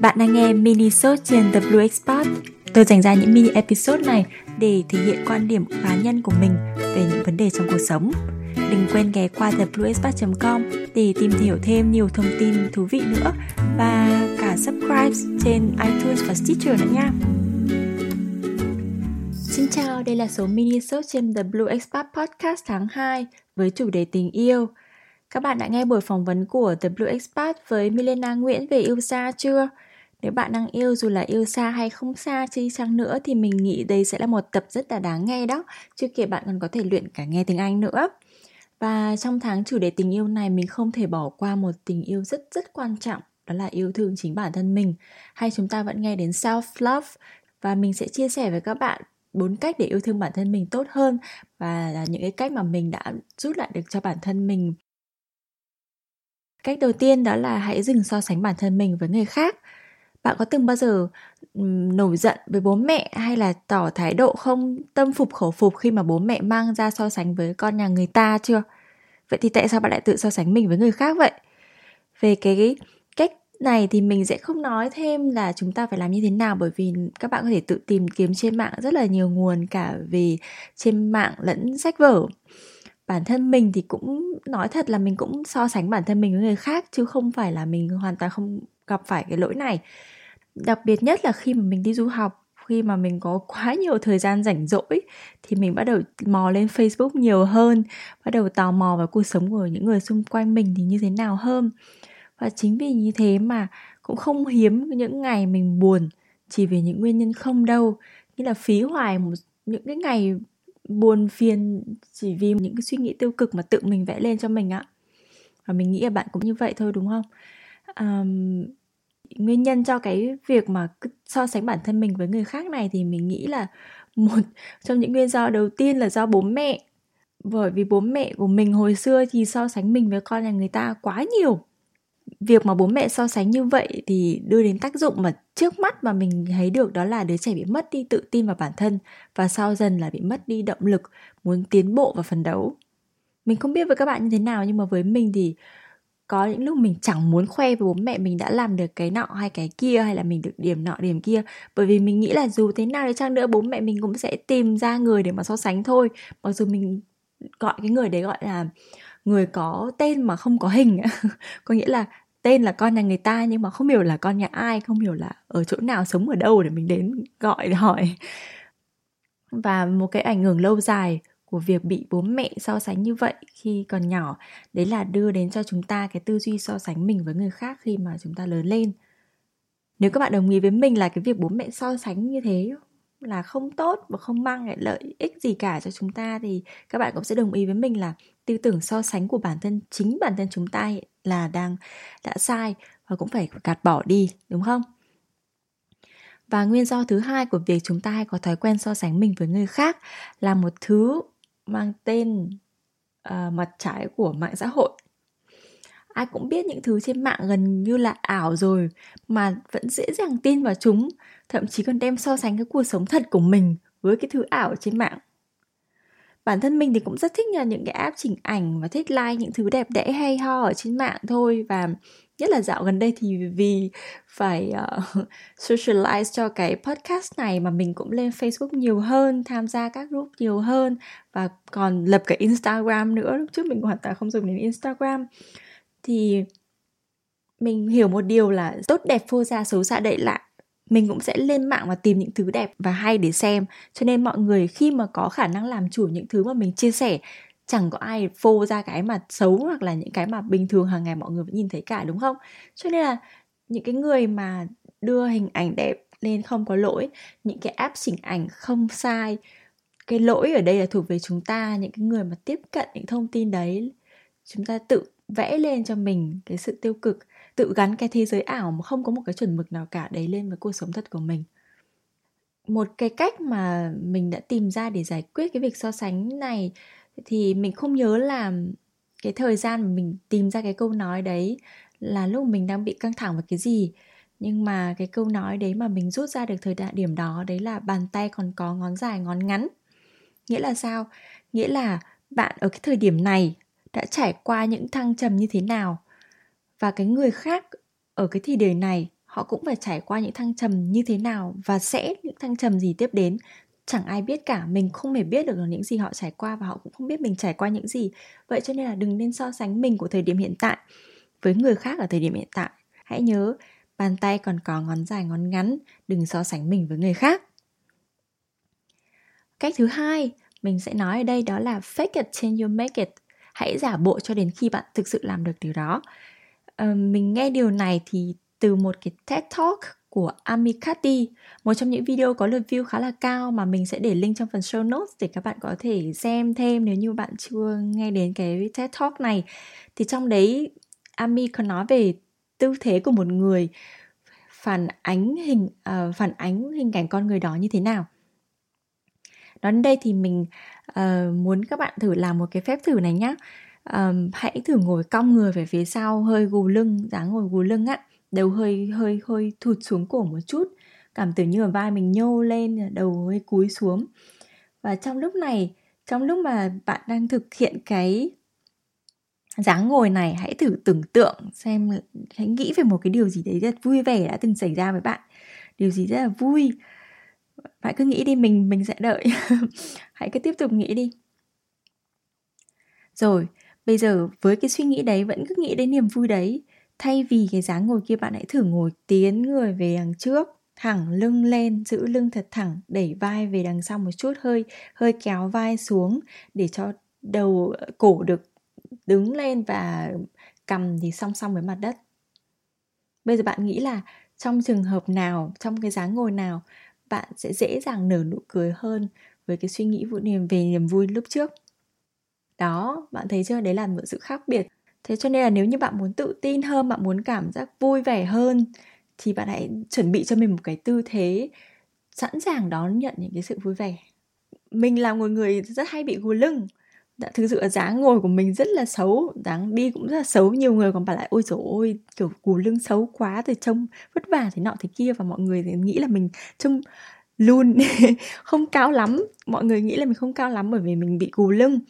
Bạn đang nghe mini số trên The Blue Expert. Tôi dành ra những mini episode này để thể hiện quan điểm cá nhân của mình về những vấn đề trong cuộc sống. Đừng quên ghé qua theblueexpert.com để tìm hiểu thêm nhiều thông tin thú vị nữa và cả subscribe trên iTunes và Stitcher nữa nha. Xin chào, đây là số mini số trên The Blue Expert Podcast tháng 2 với chủ đề tình yêu. Các bạn đã nghe buổi phỏng vấn của The Blue Expat với Milena Nguyễn về yêu xa chưa? Nếu bạn đang yêu dù là yêu xa hay không xa chi chăng nữa thì mình nghĩ đây sẽ là một tập rất là đáng nghe đó. Chưa kể bạn còn có thể luyện cả nghe tiếng Anh nữa. Và trong tháng chủ đề tình yêu này, mình không thể bỏ qua một tình yêu rất rất quan trọng, đó là yêu thương chính bản thân mình hay chúng ta vẫn nghe đến self love, và mình sẽ chia sẻ với các bạn bốn cách để yêu thương bản thân mình tốt hơn, và là những cái cách mà mình đã rút lại được cho bản thân mình cách đầu tiên đó là hãy dừng so sánh bản thân mình với người khác. Bạn có từng bao giờ nổi giận với bố mẹ hay là tỏ thái độ không, tâm phục khẩu phục khi mà bố mẹ mang ra so sánh với con nhà người ta chưa? Vậy thì tại sao bạn lại tự so sánh mình với người khác vậy? Về cái cách này thì mình sẽ không nói thêm là chúng ta phải làm như thế nào, bởi vì các bạn có thể tự tìm kiếm trên mạng rất là nhiều nguồn cả về trên mạng lẫn sách vở bản thân mình thì cũng nói thật là mình cũng so sánh bản thân mình với người khác chứ không phải là mình hoàn toàn không gặp phải cái lỗi này đặc biệt nhất là khi mà mình đi du học khi mà mình có quá nhiều thời gian rảnh rỗi thì mình bắt đầu mò lên Facebook nhiều hơn, bắt đầu tò mò vào cuộc sống của những người xung quanh mình thì như thế nào hơn. Và chính vì như thế mà cũng không hiếm những ngày mình buồn chỉ vì những nguyên nhân không đâu, như là phí hoài một những cái ngày buồn phiền chỉ vì những cái suy nghĩ tiêu cực mà tự mình vẽ lên cho mình ạ. Và mình nghĩ là bạn cũng như vậy thôi đúng không? Um, nguyên nhân cho cái việc mà so sánh bản thân mình với người khác này thì mình nghĩ là một trong những nguyên do đầu tiên là do bố mẹ bởi vì bố mẹ của mình hồi xưa thì so sánh mình với con nhà người ta quá nhiều việc mà bố mẹ so sánh như vậy thì đưa đến tác dụng mà trước mắt mà mình thấy được đó là đứa trẻ bị mất đi tự tin vào bản thân và sau dần là bị mất đi động lực, muốn tiến bộ và phấn đấu. Mình không biết với các bạn như thế nào nhưng mà với mình thì có những lúc mình chẳng muốn khoe với bố mẹ mình đã làm được cái nọ hay cái kia hay là mình được điểm nọ, điểm kia. Bởi vì mình nghĩ là dù thế nào đi chăng nữa bố mẹ mình cũng sẽ tìm ra người để mà so sánh thôi. Mặc dù mình gọi cái người đấy gọi là người có tên mà không có hình có nghĩa là tên là con nhà người ta nhưng mà không hiểu là con nhà ai, không hiểu là ở chỗ nào, sống ở đâu để mình đến gọi để hỏi. Và một cái ảnh hưởng lâu dài của việc bị bố mẹ so sánh như vậy khi còn nhỏ, đấy là đưa đến cho chúng ta cái tư duy so sánh mình với người khác khi mà chúng ta lớn lên. Nếu các bạn đồng ý với mình là cái việc bố mẹ so sánh như thế là không tốt và không mang lại lợi ích gì cả cho chúng ta thì các bạn cũng sẽ đồng ý với mình là tư tưởng so sánh của bản thân chính bản thân chúng ta là đang đã sai và cũng phải gạt bỏ đi đúng không? Và nguyên do thứ hai của việc chúng ta hay có thói quen so sánh mình với người khác là một thứ mang tên uh, mặt trái của mạng xã hội. Ai cũng biết những thứ trên mạng gần như là ảo rồi mà vẫn dễ dàng tin vào chúng thậm chí còn đem so sánh cái cuộc sống thật của mình với cái thứ ảo trên mạng bản thân mình thì cũng rất thích là những cái app chỉnh ảnh và thích like những thứ đẹp đẽ hay ho ở trên mạng thôi và nhất là dạo gần đây thì vì phải uh, socialize cho cái podcast này mà mình cũng lên Facebook nhiều hơn, tham gia các group nhiều hơn và còn lập cái Instagram nữa. Lúc trước mình hoàn toàn không dùng đến Instagram. Thì mình hiểu một điều là tốt đẹp phô ra xấu xa đậy lại mình cũng sẽ lên mạng và tìm những thứ đẹp và hay để xem. Cho nên mọi người khi mà có khả năng làm chủ những thứ mà mình chia sẻ, chẳng có ai phô ra cái mà xấu hoặc là những cái mà bình thường hàng ngày mọi người vẫn nhìn thấy cả, đúng không? Cho nên là những cái người mà đưa hình ảnh đẹp lên không có lỗi, những cái app chỉnh ảnh không sai, cái lỗi ở đây là thuộc về chúng ta, những cái người mà tiếp cận những thông tin đấy, chúng ta tự vẽ lên cho mình cái sự tiêu cực, tự gắn cái thế giới ảo mà không có một cái chuẩn mực nào cả đấy lên với cuộc sống thật của mình. Một cái cách mà mình đã tìm ra để giải quyết cái việc so sánh này thì mình không nhớ là cái thời gian mà mình tìm ra cái câu nói đấy là lúc mình đang bị căng thẳng với cái gì. Nhưng mà cái câu nói đấy mà mình rút ra được thời đại điểm đó, đấy là bàn tay còn có ngón dài, ngón ngắn. Nghĩa là sao? Nghĩa là bạn ở cái thời điểm này đã trải qua những thăng trầm như thế nào. Và cái người khác ở cái thời điểm này, họ cũng phải trải qua những thăng trầm như thế nào và sẽ những thăng trầm gì tiếp đến. Chẳng ai biết cả, mình không hề biết được là những gì họ trải qua và họ cũng không biết mình trải qua những gì. Vậy cho nên là đừng nên so sánh mình của thời điểm hiện tại với người khác ở thời điểm hiện tại. Hãy nhớ, bàn tay còn có ngón dài, ngón ngắn, đừng so sánh mình với người khác. Cách thứ hai mình sẽ nói ở đây đó là fake it till you make it hãy giả bộ cho đến khi bạn thực sự làm được điều đó. Uh, mình nghe điều này thì từ một cái TED Talk của Amikati Một trong những video có lượt view khá là cao mà mình sẽ để link trong phần show notes để các bạn có thể xem thêm nếu như bạn chưa nghe đến cái TED Talk này. Thì trong đấy Ami có nói về tư thế của một người phản ánh hình uh, phản ánh hình ảnh con người đó như thế nào. Nói đến đây thì mình uh, muốn các bạn thử làm một cái phép thử này nhé um, ờ, hãy thử ngồi cong người về phía sau hơi gù lưng dáng ngồi gù lưng á. Đầu hơi hơi hơi thụt xuống cổ một chút. Cảm tưởng như là vai mình nhô lên đầu hơi cúi xuống. Và trong lúc này trong lúc mà bạn đang thực hiện cái dáng ngồi này hãy thử tưởng tượng xem hãy nghĩ về một cái điều gì đấy rất vui vẻ đã từng xảy ra với bạn. Điều gì rất là vui bạn cứ nghĩ đi, mình mình sẽ đợi. Hãy cứ tiếp tục nghĩ đi. Rồi, bây giờ với cái suy nghĩ đấy, vẫn cứ nghĩ đến niềm vui đấy. Thay vì cái dáng ngồi kia, bạn hãy thử ngồi tiến người về đằng trước, thẳng lưng lên, giữ lưng thật thẳng, đẩy vai về đằng sau một chút, hơi hơi kéo vai xuống để cho đầu ờ, cổ được đứng lên và cầm thì song song với mặt đất. Bây giờ bạn nghĩ là trong trường hợp nào, trong cái dáng ngồi nào bạn sẽ dễ dàng nở nụ cười hơn với cái suy nghĩ vụ niềm, về niềm vui lúc trước. Đó, bạn thấy chưa? Đấy là một sự khác biệt. Thế cho nên là nếu như bạn muốn tự tin hơn, bạn muốn cảm giác vui vẻ hơn, thì bạn hãy chuẩn bị cho mình một cái tư thế sẵn sàng đón nhận những cái sự vui vẻ. Mình là một người rất hay bị gù lưng đã thực sự là dáng ngồi của mình rất là xấu, dáng đi cũng rất là xấu. Nhiều người còn bảo lại ôi dồi ôi, kiểu, cù lưng xấu quá thì trông vất vả thế nọ thế kia. Và mọi người thì nghĩ là mình trông luôn không cao lắm. Mọi người nghĩ là mình không cao lắm bởi vì mình bị cù lưng.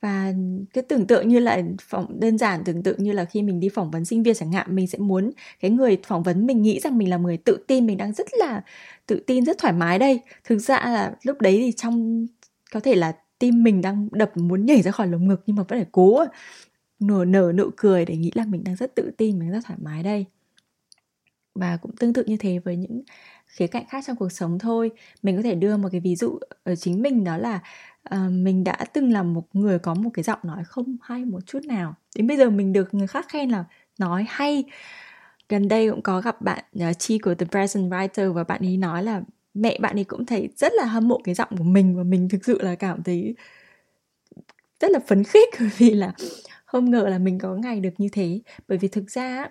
Và cái tưởng tượng như là phỏng, đơn giản tưởng tượng như là khi mình đi phỏng vấn sinh viên chẳng hạn, mình sẽ muốn cái người phỏng vấn mình nghĩ rằng mình là người tự tin, mình đang rất là tự tin, rất thoải mái đây. Thực ra là lúc đấy thì trong, có thể là tim mình đang đập muốn nhảy ra khỏi lồng ngực nhưng mà vẫn phải cố nở nở nụ cười để nghĩ là mình đang rất tự tin mình rất thoải mái đây. Và cũng tương tự như thế với những khía cạnh khác trong cuộc sống thôi. Mình có thể đưa một cái ví dụ ở chính mình đó là uh, mình đã từng là một người có một cái giọng nói không hay một chút nào. Đến bây giờ mình được người khác khen là nói hay. Gần đây cũng có gặp bạn uh, chi của The Present Writer và bạn ấy nói là mẹ bạn ấy cũng thấy rất là hâm mộ cái giọng của mình và mình thực sự là cảm thấy rất là phấn khích bởi vì là không ngờ là mình có ngày được như thế. Bởi vì thực ra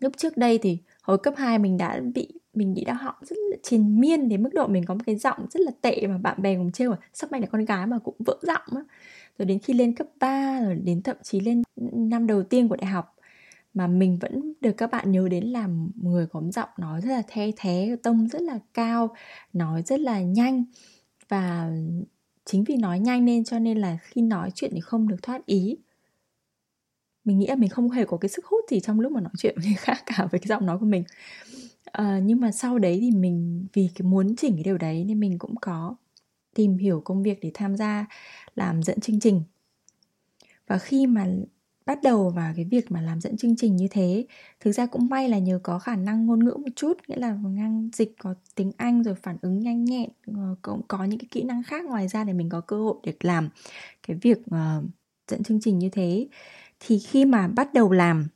lúc trước đây thì hồi cấp 2 mình đã bị, mình bị đau họng rất là triền miên đến mức độ mình có một cái giọng rất là tệ mà bạn bè cùng trêu là sắp mày là con gái mà cũng vỡ giọng á. Rồi đến khi lên cấp 3 rồi đến thậm chí lên năm đầu tiên của đại học mà mình vẫn được các bạn nhớ đến là người có giọng nói rất là the thế tông rất là cao nói rất là nhanh. Và chính vì nói nhanh nên cho nên là khi nói chuyện thì không được thoát ý. Mình nghĩ là mình không hề có cái sức hút gì trong lúc mà nói chuyện với người khác cả với cái giọng nói của mình. À, nhưng mà sau đấy thì mình vì cái muốn chỉnh cái điều đấy nên mình cũng có tìm hiểu công việc để tham gia làm dẫn chương trình. Và khi mà bắt đầu vào cái việc mà làm dẫn chương trình như thế. Thực ra cũng may là nhờ có khả năng ngôn ngữ một chút nghĩa là ngang dịch có tiếng anh rồi phản ứng nhanh nhẹn ờ, cũng có những cái kỹ năng khác ngoài ra để mình có cơ hội để làm cái việc uh, dẫn chương trình như thế. Thì khi mà bắt đầu làm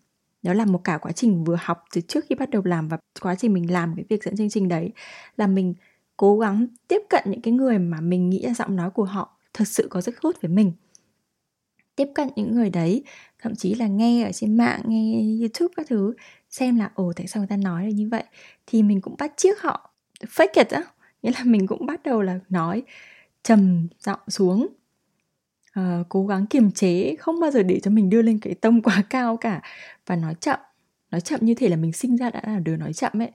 đó là một cả quá trình vừa học từ trước khi bắt đầu làm và quá trình mình làm cái việc dẫn chương trình đấy là mình cố gắng tiếp cận những cái người mà mình nghĩ là giọng nói của họ thật sự có sức hút với mình tiếp cận những người đấy thậm chí là nghe ở trên mạng nghe youtube các thứ xem là ồ tại sao người ta nói là như vậy. Thì mình cũng bắt chước họ fake it á nghĩa là mình cũng bắt đầu là nói trầm giọng xuống. Uh, cố gắng kiềm chế không bao giờ để cho mình đưa lên cái tông quá cao cả. Và nói chậm nói chậm như thể là mình sinh ra đã là đứa nói chậm ấy.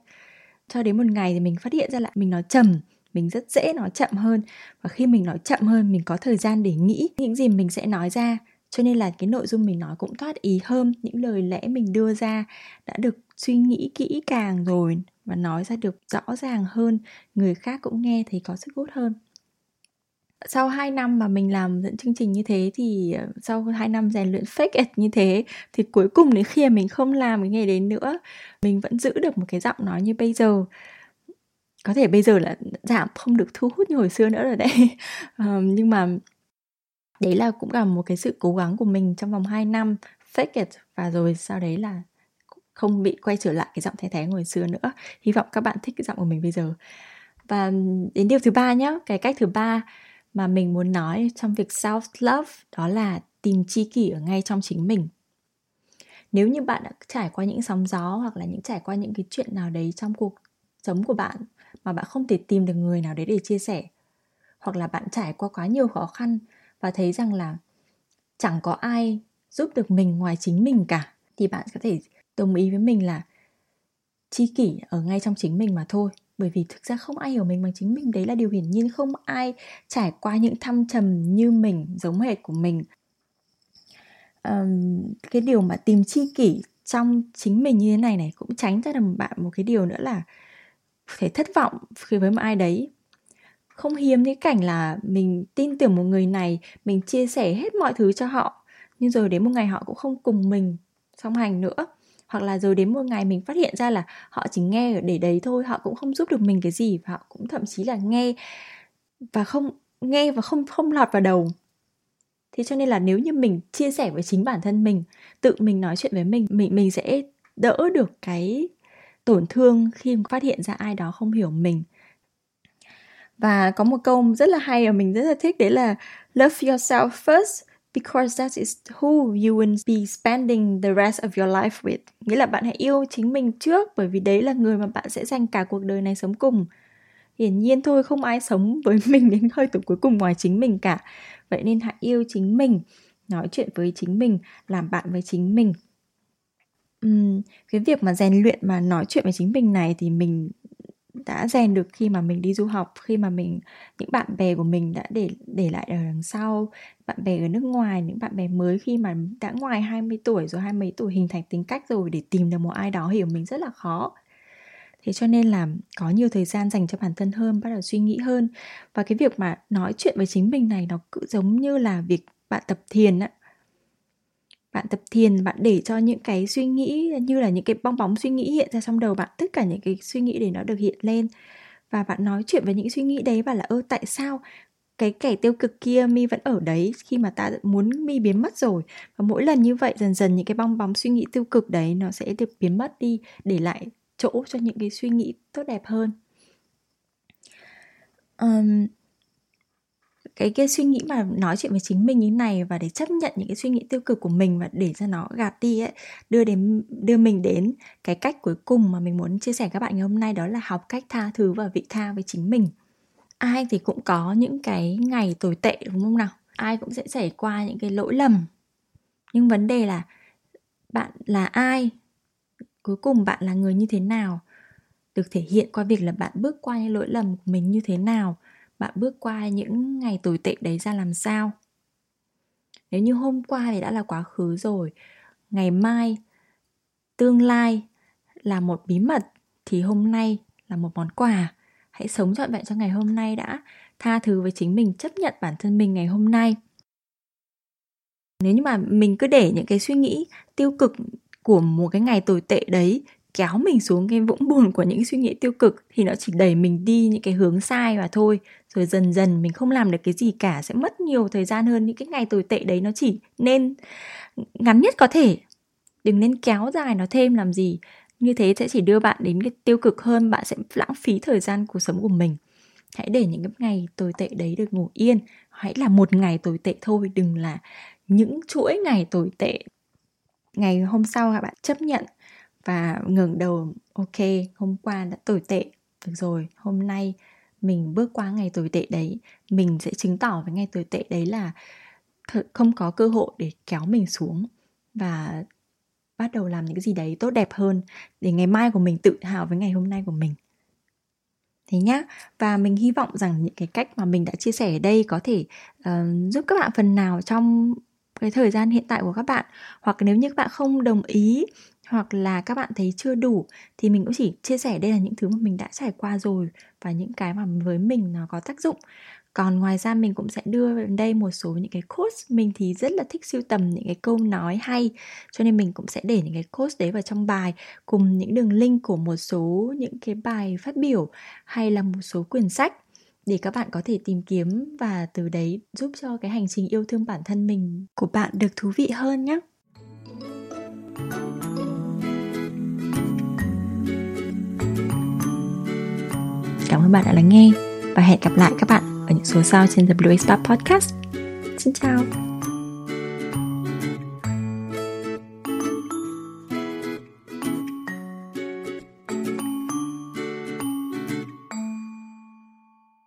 Cho đến một ngày thì mình phát hiện ra lại mình nói trầm mình rất dễ nói chậm hơn. Và khi mình nói chậm hơn mình có thời gian để nghĩ những gì mình sẽ nói ra cho nên là cái nội dung mình nói cũng thoát ý hơn những lời lẽ mình đưa ra đã được suy nghĩ kỹ càng rồi và nói ra được rõ ràng hơn người khác cũng nghe thấy có sức hút hơn. Sau 2 năm mà mình làm dẫn chương trình như thế thì ờ, sau 2 năm rèn luyện fake it như thế thì cuối cùng đến khi mà mình không làm cái nghề đấy nữa mình vẫn giữ được một cái giọng nói như bây giờ. Có thể bây giờ là giảm không được thu hút như hồi xưa nữa rồi đấy. Um, nhưng mà đấy là cũng là một cái sự cố gắng của mình trong vòng 2 năm. Fake it. Và rồi sau đấy là không bị quay trở lại cái giọng thay thế hồi xưa nữa. Hy vọng các bạn thích cái giọng của mình bây giờ. Và đến điều thứ ba nhé cái cách thứ ba mà mình muốn nói trong việc self love đó là tìm chi kỷ ở ngay trong chính mình. Nếu như bạn đã trải qua những sóng gió hoặc là những trải qua những cái chuyện nào đấy trong cuộc sống của bạn mà bạn không thể tìm được người nào đấy để chia sẻ, hoặc là bạn trải qua quá nhiều khó khăn và thấy rằng là chẳng có ai giúp được mình ngoài chính mình cả thì bạn có thể đồng ý với mình là chi kỷ ở ngay trong chính mình mà thôi. Bởi vì thực ra không ai hiểu mình bằng chính mình đấy là điều hiển nhiên. Không ai trải qua những thăng trầm như mình giống hệt của mình. Um, cái điều mà tìm chi kỷ trong chính mình như thế này này cũng tránh ra được bạn một cái điều nữa là phải thất vọng khi với một ai đấy không hiếm cái cảnh là mình tin tưởng một người này, mình chia sẻ hết mọi thứ cho họ. Nhưng rồi đến một ngày họ cũng không cùng mình song hành nữa. Hoặc là rồi đến một ngày mình phát hiện ra là họ chỉ nghe ở để đấy thôi, họ cũng không giúp được mình cái gì và họ cũng thậm chí là nghe và không, nghe và không không lọt vào đầu. Thế cho nên là nếu như mình chia sẻ với chính bản thân mình, tự mình nói chuyện với mình mình mình sẽ đỡ được cái tổn thương khi phát hiện ra ai đó không hiểu mình và có một câu rất là hay và mình rất là thích đấy là love yourself first because that is who you will be spending the rest of your life with. Nghĩa là bạn hãy yêu chính mình trước bởi vì đấy là người mà bạn sẽ dành cả cuộc đời này sống cùng. Hiển nhiên thôi không ai sống với mình đến hơi thở cuối cùng ngoài chính mình cả. Vậy nên hãy yêu chính mình, nói chuyện với chính mình, làm bạn với chính mình. Uhm, cái việc mà rèn luyện mà nói chuyện với chính mình này thì mình đã rèn được khi mà mình đi du học, khi mà mình, những bạn bè của mình đã để để lại ở đằng sau, bạn bè ở nước ngoài, những bạn bè mới khi mà đã ngoài 20 tuổi rồi, hai mấy tuổi hình thành tính cách rồi để tìm được một ai đó hiểu mình rất là khó. Thế cho nên là có nhiều thời gian dành cho bản thân hơn, bắt đầu suy nghĩ hơn. Và cái việc mà nói chuyện với chính mình này nó cứ giống như là việc bạn tập thiền á bạn tập thiền bạn để cho những cái suy nghĩ như là những cái bong bóng suy nghĩ hiện ra trong đầu bạn tất cả những cái suy nghĩ để nó được hiện lên. Và bạn nói chuyện với những suy nghĩ đấy và là ơ tại sao cái kẻ tiêu cực kia mi vẫn ở đấy khi mà ta muốn mi biến mất rồi? Và mỗi lần như vậy dần dần những cái bong bóng suy nghĩ tiêu cực đấy nó sẽ được biến mất đi để lại chỗ cho những cái suy nghĩ tốt đẹp hơn. Um, cái cái suy nghĩ mà nói chuyện với chính mình như này và để chấp nhận những cái suy nghĩ tiêu cực của mình và để cho nó gạt đi ấy, đưa đến, đưa mình đến cái cách cuối cùng mà mình muốn chia sẻ các bạn ngày hôm nay đó là học cách tha thứ và vị tha với chính mình. Ai thì cũng có những cái ngày tồi tệ, đúng không nào? Ai cũng sẽ trải qua những cái lỗi lầm. Nhưng vấn đề là bạn là ai? Cuối cùng bạn là người như thế nào? Được thể hiện qua việc là bạn bước qua những lỗi lầm của mình như thế nào? Bạn bước qua những ngày tồi tệ đấy ra làm sao? Nếu như hôm qua thì đã là quá khứ rồi, ngày mai, tương lai là một bí mật, thì hôm nay là một món quà. Hãy sống trọn vẹn cho ngày hôm nay đã, tha thứ với chính mình, chấp nhận bản thân mình ngày hôm nay. Nếu như mà mình cứ để những cái suy nghĩ tiêu cực của một cái ngày tồi tệ đấy kéo mình xuống cái vũng bùn của những suy nghĩ tiêu cực thì nó chỉ đẩy mình đi những cái hướng sai và thôi. Rồi dần dần mình không làm được cái gì cả, sẽ mất nhiều thời gian hơn những cái ngày tồi tệ đấy. Nó chỉ nên ngắn nhất có thể, đừng nên kéo dài nó thêm làm gì. Như thế sẽ chỉ đưa bạn đến cái tiêu cực hơn, bạn sẽ lãng phí thời gian cuộc sống của mình. Hãy để những cái ngày tồi tệ đấy được ngủ yên. Hãy là một ngày tồi tệ thôi, đừng là những chuỗi ngày tồi tệ. Ngày hôm sau các bạn chấp nhận và ngẩng đầu ok hôm qua đã tồi tệ được rồi hôm nay mình bước qua ngày tồi tệ đấy mình sẽ chứng tỏ với ngày tồi tệ đấy là không có cơ hội để kéo mình xuống và bắt đầu làm những cái gì đấy tốt đẹp hơn để ngày mai của mình tự hào với ngày hôm nay của mình. Thế nhá và mình hy vọng rằng những cái cách mà mình đã chia sẻ ở đây có thể uh, giúp các bạn phần nào trong cái thời gian hiện tại của các bạn. Hoặc nếu như các bạn không đồng ý hoặc là các bạn thấy chưa đủ thì mình cũng chỉ chia sẻ đây là những thứ mà mình đã trải qua rồi và những cái mà với mình nó có tác dụng. Còn ngoài ra mình cũng sẽ đưa đây một số những cái quotes mình thì rất là thích sưu tầm những cái câu nói hay, cho nên mình cũng sẽ để những cái quotes đấy vào trong bài cùng những đường link của một số những cái bài phát biểu hay là một số quyển sách để các bạn có thể tìm kiếm và từ đấy giúp cho cái hành trình yêu thương bản thân mình của bạn được thú vị hơn nhé Cảm ơn bạn đã lắng nghe và hẹn gặp lại các bạn ở những số sau trên The Blue Expert Podcast. Xin chào!